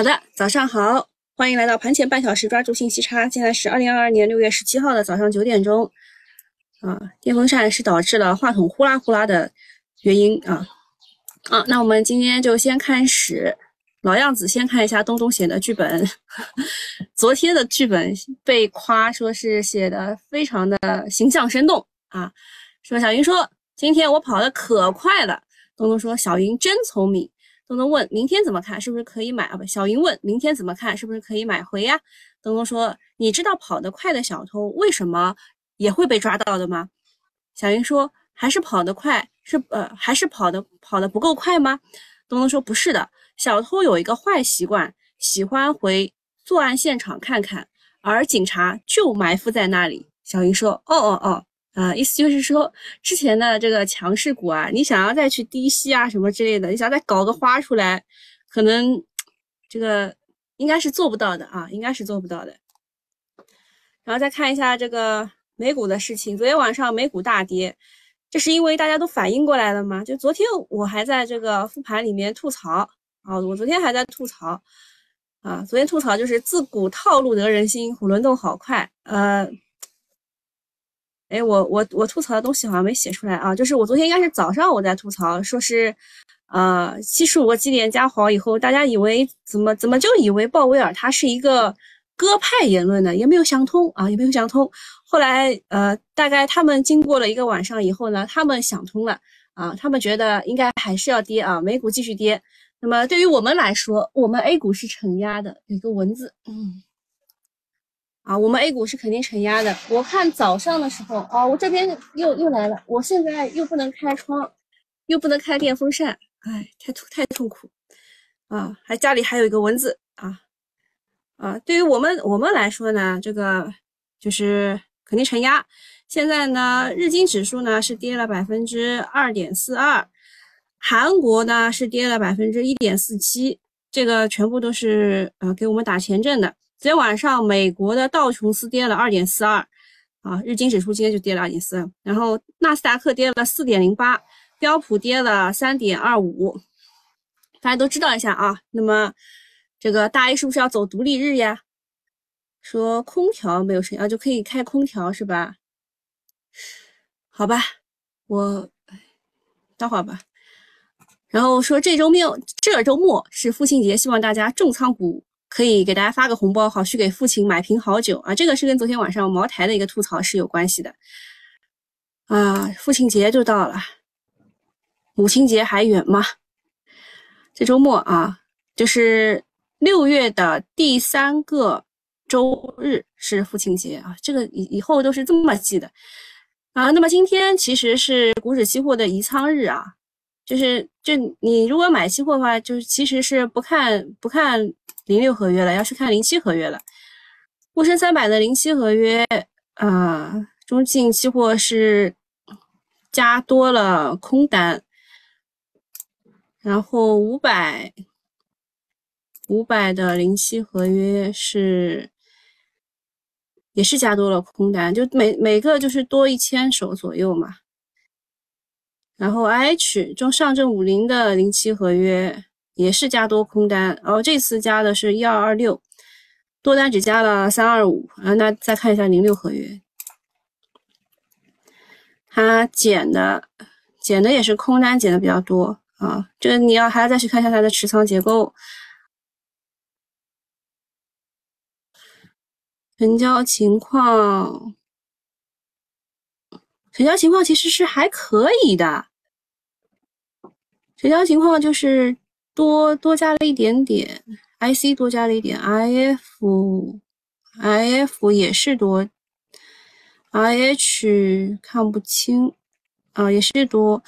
好的，早上好，欢迎来到盘前半小时抓住信息差。现在是二零二二年六月十七号的早上九点钟。啊，电风扇是导致了话筒呼啦呼啦的原因啊。啊，那我们今天就先开始，老样子，先看一下东东写的剧本。昨天的剧本被夸说是写的非常的形象生动啊。说小云说今天我跑的可快了，东东说小云真聪明。东东问：“明天怎么看？是不是可以买啊？”不，小云问：“明天怎么看？是不是可以买回呀？”东东说：“你知道跑得快的小偷为什么也会被抓到的吗？”小云说：“还是跑得快，是呃，还是跑得跑得不够快吗？”东东说：“不是的，小偷有一个坏习惯，喜欢回作案现场看看，而警察就埋伏在那里。”小云说：“哦哦哦。”啊，意思就是说，之前的这个强势股啊，你想要再去低吸啊什么之类的，你想再搞个花出来，可能这个应该是做不到的啊，应该是做不到的。然后再看一下这个美股的事情，昨天晚上美股大跌，这是因为大家都反应过来了吗？就昨天我还在这个复盘里面吐槽啊，我昨天还在吐槽啊，昨天吐槽就是自古套路得人心，虎轮动好快，呃。哎，我我我吐槽的东西好像没写出来啊，就是我昨天应该是早上我在吐槽，说是，呃，七十五个基点加好以后，大家以为怎么怎么就以为鲍威尔他是一个鸽派言论呢？也没有想通啊，也没有想通。后来呃，大概他们经过了一个晚上以后呢，他们想通了啊，他们觉得应该还是要跌啊，美股继续跌。那么对于我们来说，我们 A 股是承压的，有个文字，嗯。啊，我们 A 股是肯定承压的。我看早上的时候，啊，我这边又又来了，我现在又不能开窗，又不能开电风扇，哎，太痛太痛苦啊！还家里还有一个蚊子啊啊！对于我们我们来说呢，这个就是肯定承压。现在呢，日经指数呢是跌了百分之二点四二，韩国呢是跌了百分之一点四七，这个全部都是呃给我们打前阵的。昨天晚上，美国的道琼斯跌了二点四二，啊，日经指数今天就跌了二点四二，然后纳斯达克跌了四点零八，标普跌了三点二五，大家都知道一下啊。那么这个大 A 是不是要走独立日呀？说空调没有声音啊，就可以开空调是吧？好吧，我待会儿吧。然后说这周末这周末是父亲节，希望大家重仓股。可以给大家发个红包，好去给父亲买瓶好酒啊！这个是跟昨天晚上茅台的一个吐槽是有关系的啊。父亲节就到了，母亲节还远吗？这周末啊，就是六月的第三个周日是父亲节啊。这个以以后都是这么记的啊。那么今天其实是股指期货的移仓日啊，就是就你如果买期货的话，就是其实是不看不看。零六合约了，要去看零七合约了。沪深三百的零七合约啊，中信期货是加多了空单，然后五百五百的零七合约是也是加多了空单，就每每个就是多一千手左右嘛。然后 H 中上证五零的零七合约。也是加多空单，然后这次加的是一二二六，多单只加了三二五啊。那再看一下零六合约，它减的减的也是空单减的比较多啊。这你要还要再去看一下它的持仓结构，成交情况，成交情况其实是还可以的，成交情况就是。多多加了一点点，IC 多加了一点，IF，IF 也是多，IH 看不清啊，也是多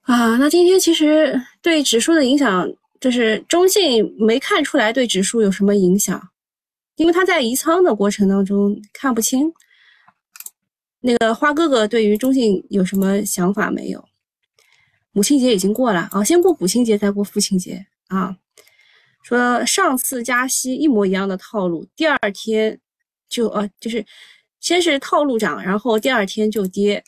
啊。那今天其实对指数的影响，就是中信没看出来对指数有什么影响，因为他在移仓的过程当中看不清。那个花哥哥对于中信有什么想法没有？母亲节已经过了啊，先过母亲节再过父亲节啊。说上次加息一模一样的套路，第二天就呃就是先是套路涨，然后第二天就跌。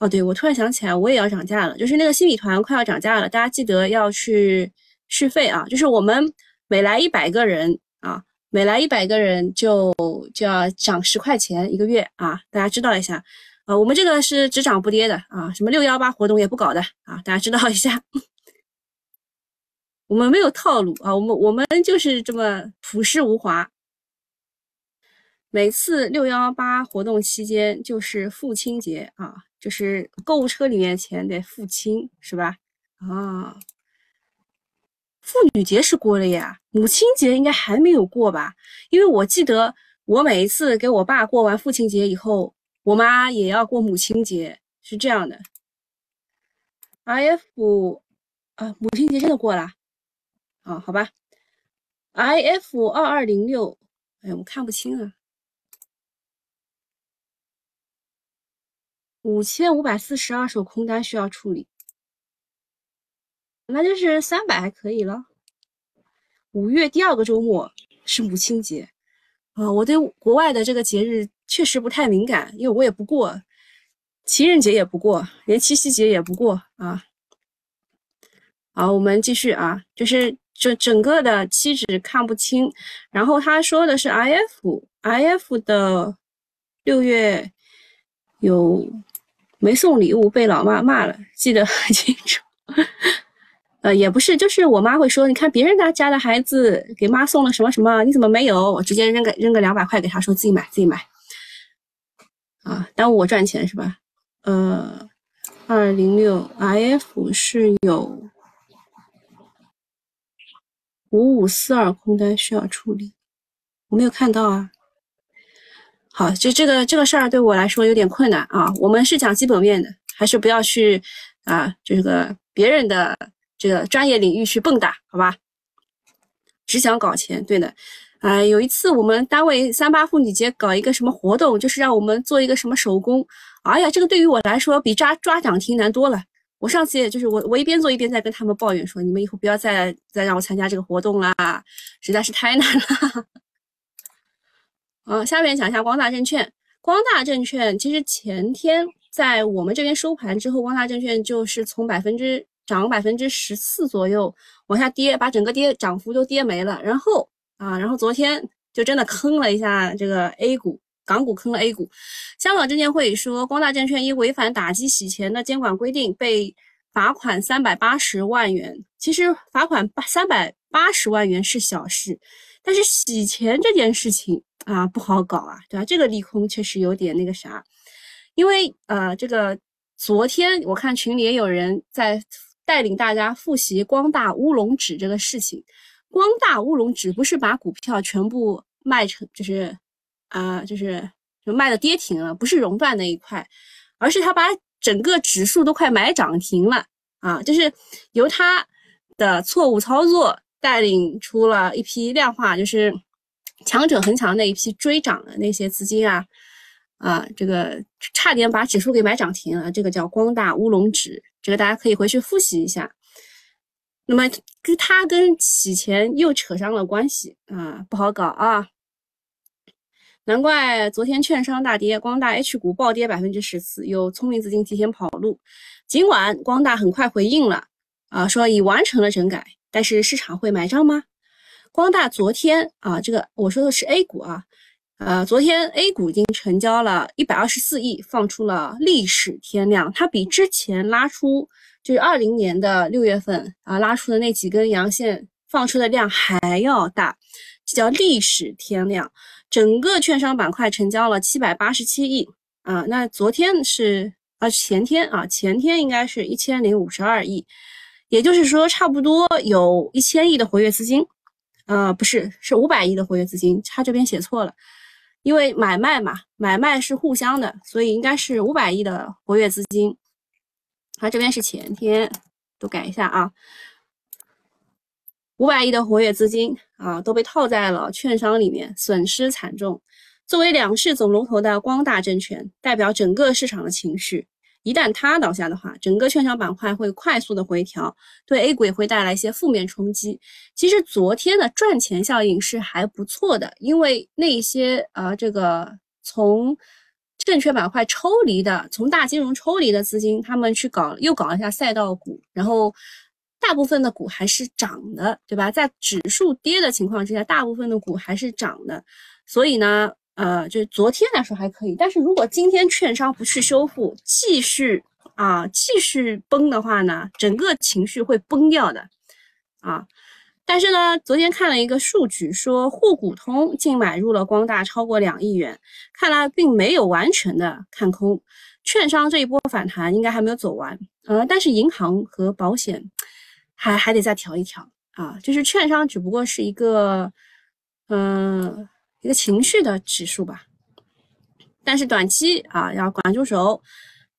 哦，对我突然想起来，我也要涨价了，就是那个新米团快要涨价了，大家记得要去续费啊。就是我们每来一百个人啊，每来一百个人就就要涨十块钱一个月啊，大家知道一下。呃，我们这个是只涨不跌的啊，什么六幺八活动也不搞的啊，大家知道一下。我们没有套路啊，我们我们就是这么朴实无华。每次六幺八活动期间就是父亲节啊，就是购物车里面钱得付清，是吧？啊，妇女节是过了呀，母亲节应该还没有过吧？因为我记得我每一次给我爸过完父亲节以后。我妈也要过母亲节，是这样的。I F 啊，母亲节真的过了啊？好吧。I F 二二零六，哎，我看不清啊。五千五百四十二手空单需要处理，那就是三百还可以了。五月第二个周末是母亲节啊，我对国外的这个节日。确实不太敏感，因为我也不过情人节，也不过连七夕节也不过啊。好，我们继续啊，就是整整个的期指看不清，然后他说的是 I F I F 的六月有没送礼物被老妈骂了，记得很清楚。呃，也不是，就是我妈会说，你看别人家家的孩子给妈送了什么什么，你怎么没有？我直接扔个扔个两百块给他说自己买自己买。啊，耽误我赚钱是吧？呃，二零六 I F 是有五五四二空单需要处理，我没有看到啊。好，就这个这个事儿对我来说有点困难啊。我们是讲基本面的，还是不要去啊？这个别人的这个专业领域去蹦跶，好吧？只想搞钱，对的。哎，有一次我们单位三八妇女节搞一个什么活动，就是让我们做一个什么手工。哎呀，这个对于我来说比抓抓涨停难多了。我上次也就是我我一边做一边在跟他们抱怨说，你们以后不要再再让我参加这个活动啦，实在是太难了。嗯，下面讲一下光大证券。光大证券其实前天在我们这边收盘之后，光大证券就是从百分之涨百分之十四左右往下跌，把整个跌涨幅都跌没了，然后。啊，然后昨天就真的坑了一下这个 A 股，港股坑了 A 股。香港证监会说，光大证券因违反打击洗钱的监管规定，被罚款三百八十万元。其实罚款八三百八十万元是小事，但是洗钱这件事情啊不好搞啊，对吧？这个利空确实有点那个啥，因为呃，这个昨天我看群里也有人在带领大家复习光大乌龙指这个事情。光大乌龙指不是把股票全部卖成，就是啊，就是就卖的跌停了，不是熔断那一块，而是他把整个指数都快买涨停了啊！就是由他的错误操作带领出了一批量化，就是强者恒强那一批追涨的那些资金啊啊，这个差点把指数给买涨停了，这个叫光大乌龙指，这个大家可以回去复习一下。那么跟它跟洗钱又扯上了关系啊，不好搞啊！难怪昨天券商大跌，光大 H 股暴跌百分之十四，有聪明资金提前跑路。尽管光大很快回应了啊，说已完成了整改，但是市场会买账吗？光大昨天啊，这个我说的是 A 股啊，呃，昨天 A 股已经成交了一百二十四亿，放出了历史天量，它比之前拉出。就是二零年的六月份啊，拉出的那几根阳线放出的量还要大，这叫历史天量。整个券商板块成交了七百八十七亿啊，那昨天是啊前天啊前天应该是一千零五十二亿，也就是说差不多有一千亿的活跃资金，呃不是是五百亿的活跃资金，他这边写错了，因为买卖嘛，买卖是互相的，所以应该是五百亿的活跃资金。它这边是前天，都改一下啊。五百亿的活跃资金啊，都被套在了券商里面，损失惨重。作为两市总龙头的光大证券，代表整个市场的情绪。一旦它倒下的话，整个券商板块会快速的回调，对 A 股也会带来一些负面冲击。其实昨天的赚钱效应是还不错的，因为那些呃，这个从。证券板块抽离的，从大金融抽离的资金，他们去搞又搞了一下赛道股，然后大部分的股还是涨的，对吧？在指数跌的情况之下，大部分的股还是涨的，所以呢，呃，就是昨天来说还可以，但是如果今天券商不去修复，继续啊继续崩的话呢，整个情绪会崩掉的，啊。但是呢，昨天看了一个数据，说沪股通净买入了光大超过两亿元，看来并没有完全的看空，券商这一波反弹应该还没有走完，呃，但是银行和保险还还得再调一调啊，就是券商只不过是一个，嗯，一个情绪的指数吧，但是短期啊要管住手。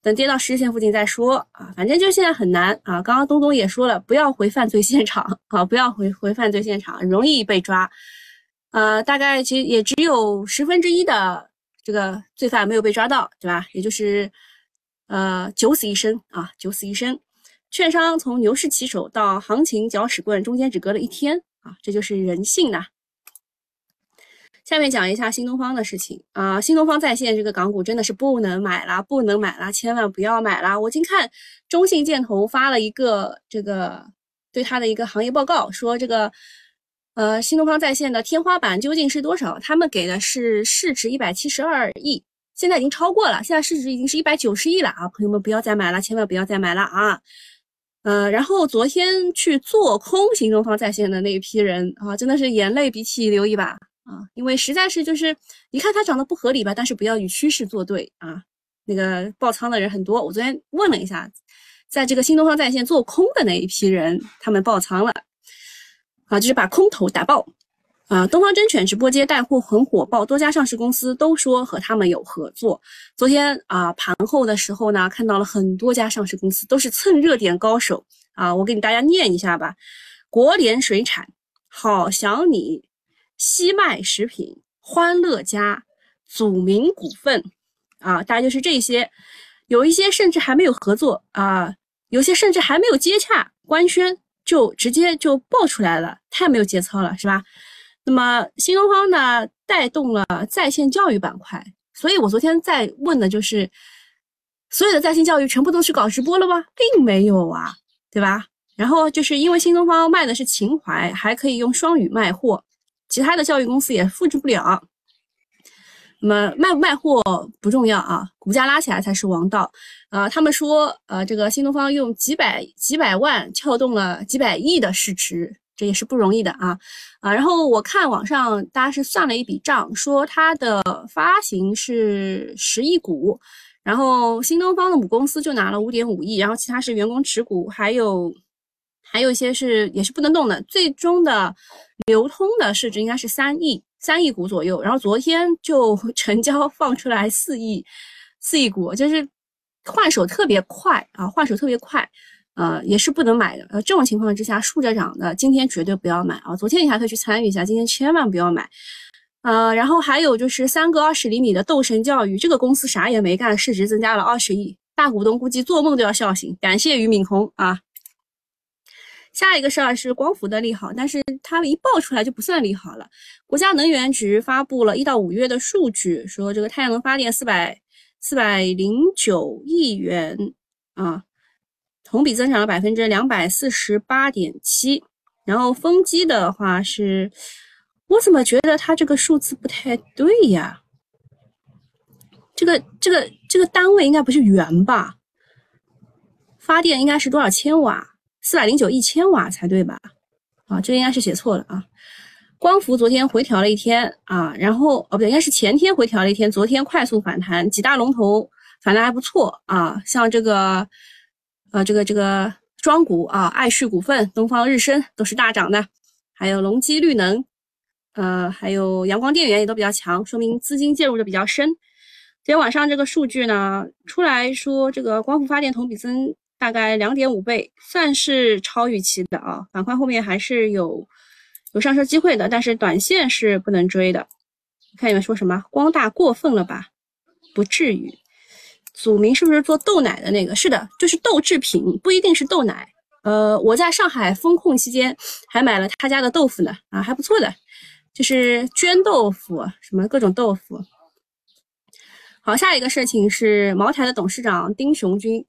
等跌到十日线附近再说啊，反正就现在很难啊。刚刚东东也说了，不要回犯罪现场啊，不要回回犯罪现场，容易被抓。呃，大概其实也只有十分之一的这个罪犯没有被抓到，对吧？也就是呃九死一生啊，九死一生。券商从牛市起手到行情搅屎棍，中间只隔了一天啊，这就是人性呐。下面讲一下新东方的事情啊，新东方在线这个港股真的是不能买了，不能买了，千万不要买了。我今看中信建投发了一个这个对它的一个行业报告，说这个呃新东方在线的天花板究竟是多少？他们给的是市值一百七十二亿，现在已经超过了，现在市值已经是一百九十亿了啊！朋友们不要再买了，千万不要再买了啊！呃，然后昨天去做空新东方在线的那一批人啊，真的是眼泪鼻涕流一把。啊，因为实在是就是，你看它涨得不合理吧，但是不要与趋势作对啊。那个爆仓的人很多，我昨天问了一下，在这个新东方在线做空的那一批人，他们爆仓了啊，就是把空头打爆啊。东方甄选直播间带货很火爆，多家上市公司都说和他们有合作。昨天啊，盘后的时候呢，看到了很多家上市公司都是蹭热点高手啊，我给你大家念一下吧：国联水产、好想你。西麦食品、欢乐家、祖名股份，啊，大概就是这些，有一些甚至还没有合作啊，有些甚至还没有接洽官宣，就直接就爆出来了，太没有节操了，是吧？那么新东方呢，带动了在线教育板块，所以我昨天在问的就是，所有的在线教育全部都去搞直播了吗？并没有啊，对吧？然后就是因为新东方卖的是情怀，还可以用双语卖货。其他的教育公司也复制不了，那么卖不卖货不重要啊，股价拉起来才是王道。呃，他们说，呃，这个新东方用几百几百万撬动了几百亿的市值，这也是不容易的啊啊。然后我看网上大家是算了一笔账，说它的发行是十亿股，然后新东方的母公司就拿了五点五亿，然后其他是员工持股，还有。还有一些是也是不能动的，最终的流通的市值应该是三亿三亿股左右，然后昨天就 成交放出来四亿四亿股，就是换手特别快啊，换手特别快，呃，也是不能买的。呃，这种情况之下，竖着涨的今天绝对不要买啊，昨天你还可以去参与一下，今天千万不要买。呃，然后还有就是三个二十厘米的斗神教育，这个公司啥也没干，市值增加了二十亿，大股东估计做梦都要笑醒，感谢俞敏洪啊。下一个事儿是光伏的利好，但是它一爆出来就不算利好了。国家能源局发布了一到五月的数据，说这个太阳能发电四百四百零九亿元啊，同比增长了百分之两百四十八点七。然后风机的话是，我怎么觉得它这个数字不太对呀？这个这个这个单位应该不是元吧？发电应该是多少千瓦？四百零九一千瓦才对吧？啊，这应该是写错了啊。光伏昨天回调了一天啊，然后哦不对，应该是前天回调了一天，昨天快速反弹，几大龙头反弹还不错啊，像这个呃这个这个庄股啊，爱旭股份、东方日升都是大涨的，还有隆基绿能，呃还有阳光电源也都比较强，说明资金介入的比较深。今天晚上这个数据呢出来说，这个光伏发电同比增。大概两点五倍，算是超预期的啊。板块后面还是有有上升机会的，但是短线是不能追的。看你们说什么？光大过分了吧？不至于。祖名是不是做豆奶的那个？是的，就是豆制品，不一定是豆奶。呃，我在上海封控期间还买了他家的豆腐呢，啊，还不错的，就是绢豆腐，什么各种豆腐。好，下一个事情是茅台的董事长丁雄军。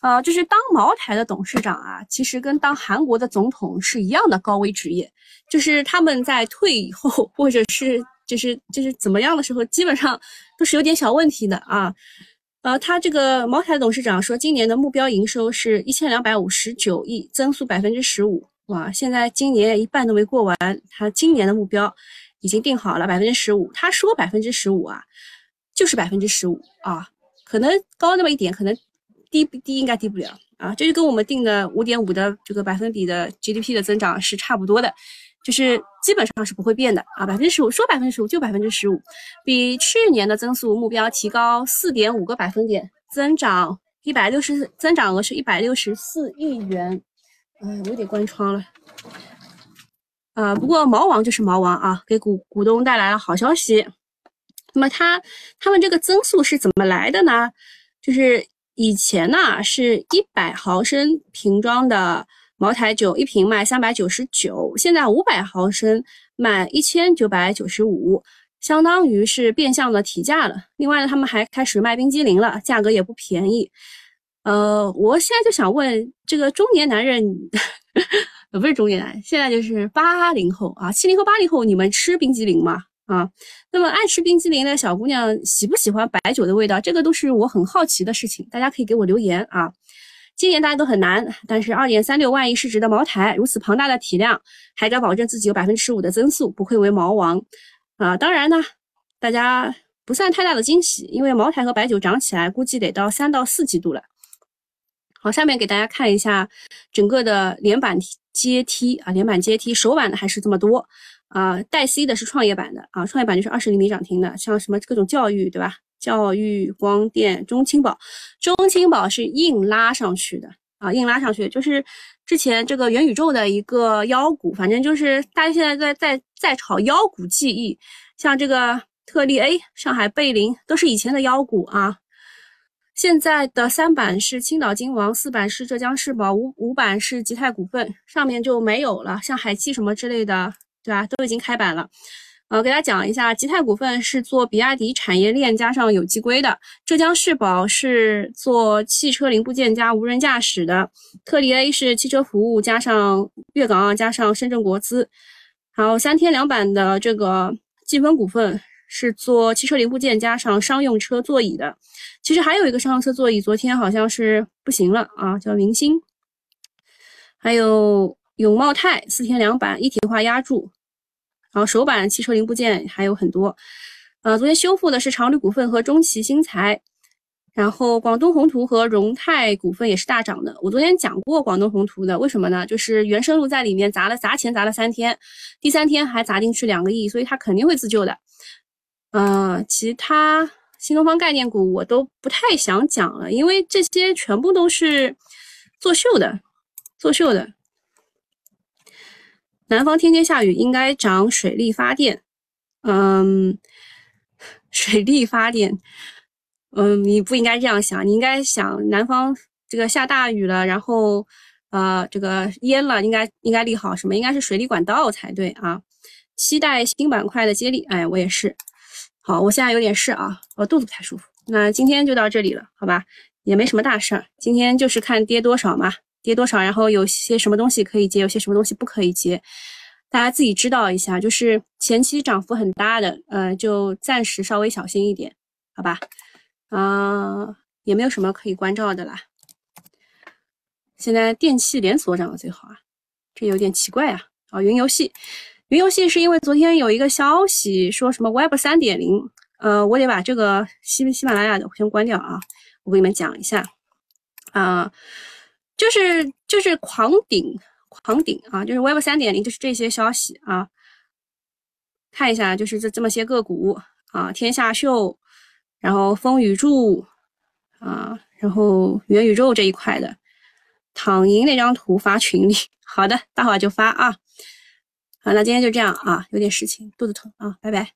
呃，就是当茅台的董事长啊，其实跟当韩国的总统是一样的高危职业，就是他们在退以后或者是就是就是怎么样的时候，基本上都是有点小问题的啊。呃，他这个茅台董事长说，今年的目标营收是一千两百五十九亿，增速百分之十五。哇，现在今年一半都没过完，他今年的目标已经定好了百分之十五。他说百分之十五啊，就是百分之十五啊，可能高那么一点，可能低不低应该低不了啊。这就跟我们定的五点五的这个百分比的 GDP 的增长是差不多的。就是基本上是不会变的啊，百分之十五说百分之十五就百分之十五，比去年的增速目标提高四点五个百分点，增长一百六十，增长额是一百六十四亿元。哎，我有点关窗了。啊，不过毛王就是毛王啊，给股股东带来了好消息。那么他他们这个增速是怎么来的呢？就是以前呢是一百毫升瓶装的。茅台酒一瓶卖三百九十九，现在五百毫升卖一千九百九十五，相当于是变相的提价了。另外呢，他们还开始卖冰激凌了，价格也不便宜。呃，我现在就想问这个中年男人，不是中年男，现在就是八零后啊，七零后、八零后，你们吃冰激凌吗？啊，那么爱吃冰激凌的小姑娘喜不喜欢白酒的味道？这个都是我很好奇的事情，大家可以给我留言啊。今年大家都很难，但是二点三六万亿市值的茅台，如此庞大的体量，还敢保证自己有百分之十五的增速，不愧为茅王啊！当然呢，大家不算太大的惊喜，因为茅台和白酒涨起来，估计得到三到四季度了。好，下面给大家看一下整个的连板阶梯啊，连板阶梯，首板的还是这么多啊，带 C 的是创业板的啊，创业板就是二十厘米涨停的，像什么各种教育，对吧？教育、光电、中青宝，中青宝是硬拉上去的啊，硬拉上去，就是之前这个元宇宙的一个妖股，反正就是大家现在在在在炒妖股记忆，像这个特力 A、上海贝林都是以前的妖股啊。现在的三板是青岛金王，四板是浙江世宝，五五板是吉泰股份，上面就没有了，像海汽什么之类的，对吧？都已经开板了。呃，给大家讲一下，吉泰股份是做比亚迪产业链加上有机硅的，浙江世宝是做汽车零部件加无人驾驶的，特力 A 是汽车服务加上粤港澳加上深圳国资，还有三天两板的这个季风股份是做汽车零部件加上商用车座椅的，其实还有一个商用车座椅，昨天好像是不行了啊，叫明星，还有永茂泰四天两板一体化压铸。然后首板汽车零部件还有很多，呃，昨天修复的是长旅股份和中旗新材，然后广东宏图和荣泰股份也是大涨的。我昨天讲过广东宏图的，为什么呢？就是原生路在里面砸了砸钱砸了三天，第三天还砸进去两个亿，所以它肯定会自救的。呃，其他新东方概念股我都不太想讲了，因为这些全部都是作秀的，作秀的。南方天天下雨，应该涨水力发电。嗯，水力发电，嗯，你不应该这样想，你应该想南方这个下大雨了，然后呃这个淹了，应该应该利好什么？应该是水利管道才对啊。期待新板块的接力，哎，我也是。好，我现在有点事啊，我肚子不太舒服。那今天就到这里了，好吧？也没什么大事儿，今天就是看跌多少嘛。跌多少？然后有些什么东西可以接，有些什么东西不可以接，大家自己知道一下。就是前期涨幅很大的，呃，就暂时稍微小心一点，好吧？啊，也没有什么可以关照的啦。现在电器连锁涨得最好啊，这有点奇怪啊。啊，云游戏，云游戏是因为昨天有一个消息说什么 Web 三点零，呃，我得把这个喜喜马拉雅的先关掉啊。我给你们讲一下，啊。就是就是狂顶狂顶啊！就是 Web 三点零，就是这些消息啊。看一下，就是这这么些个股啊，天下秀，然后风雨柱啊，然后元宇宙这一块的，躺赢那张图发群里。好的，大会就发啊。好，那今天就这样啊，有点事情，肚子疼啊，拜拜。